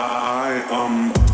I am. Um...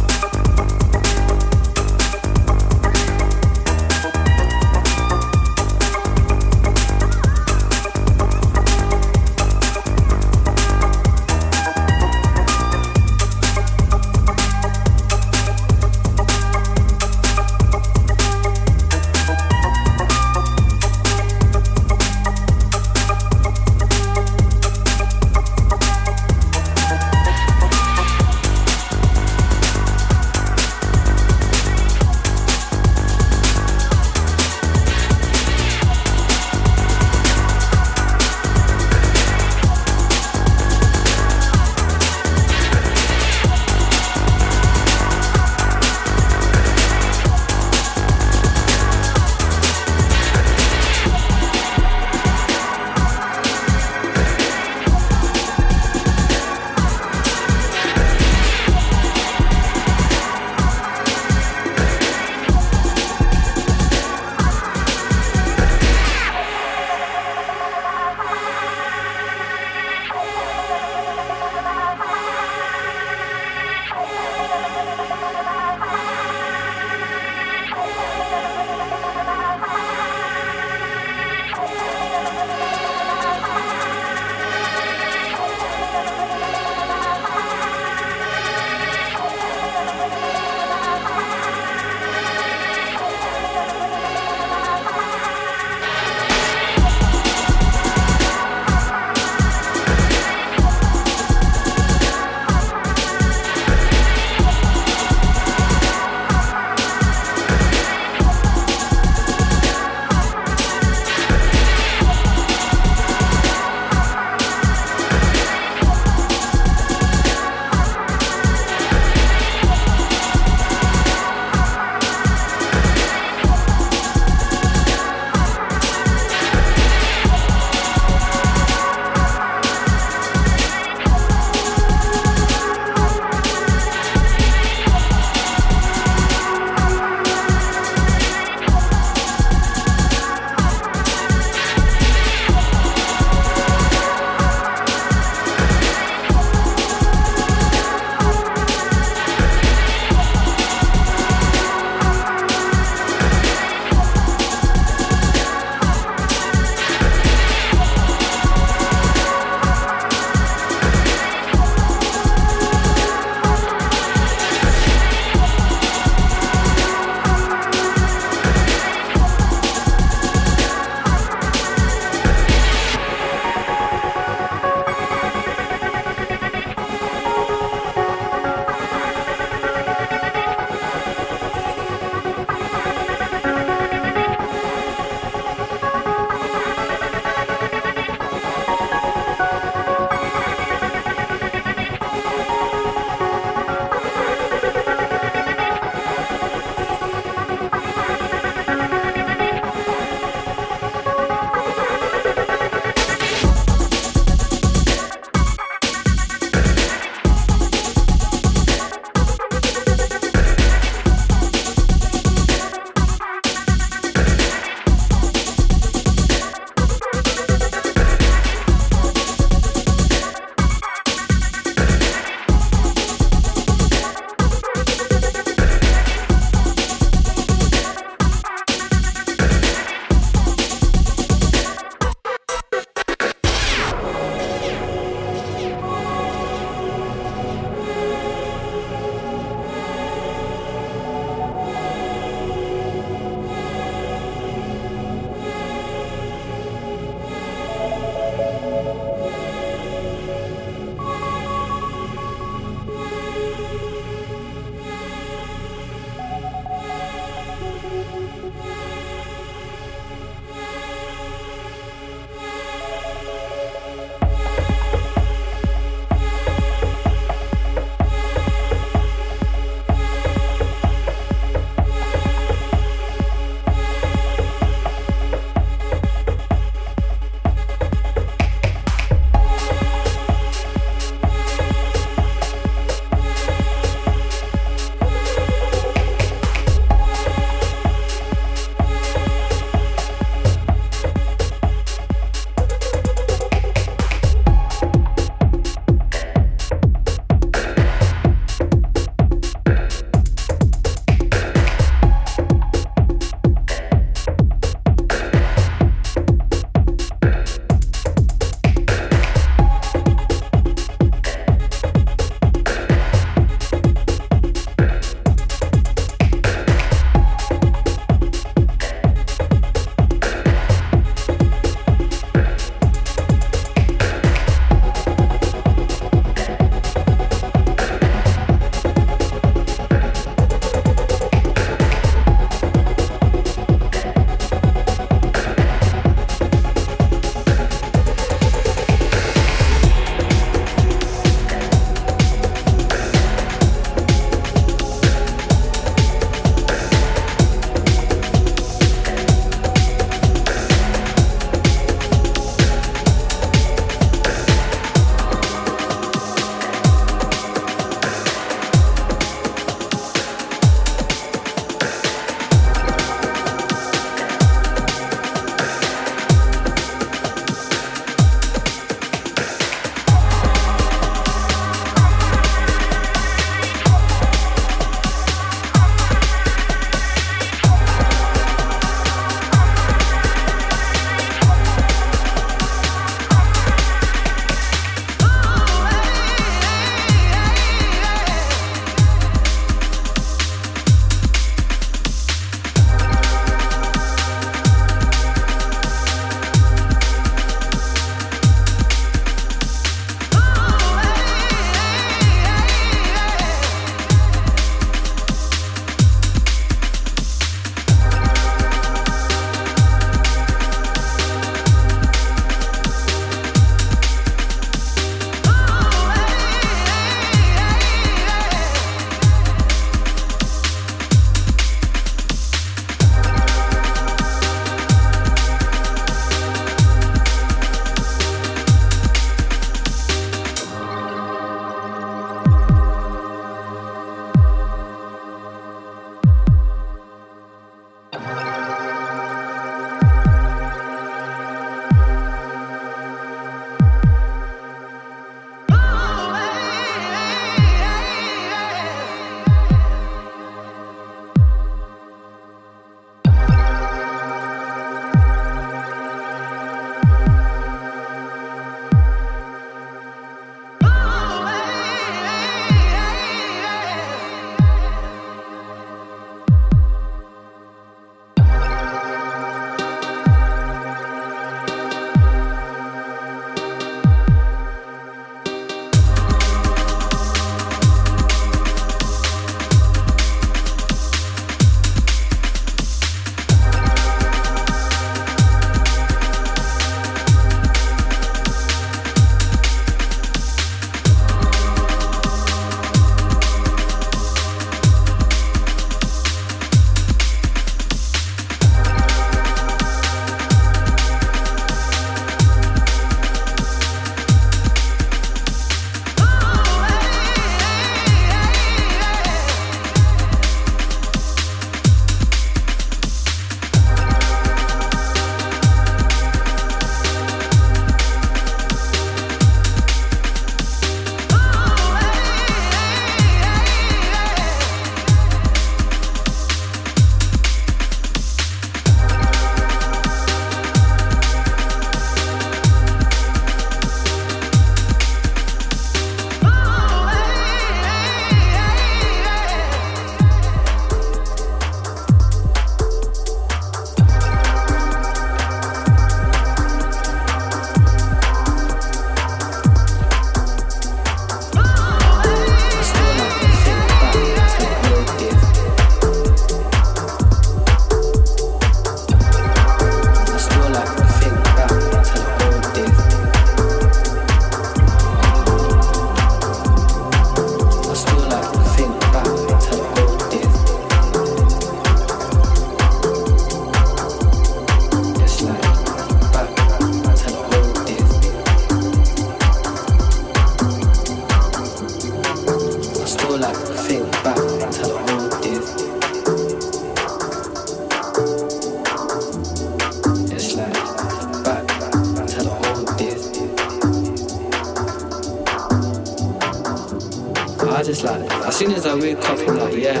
it's like, as soon as I wake up, I'm like, yeah,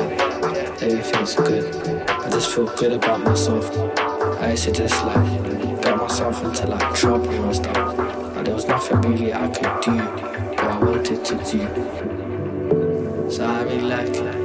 everything's good. I just feel good about myself. I used to just like get myself into like trouble and stuff. and there was nothing really I could do that I wanted to do. So I really like.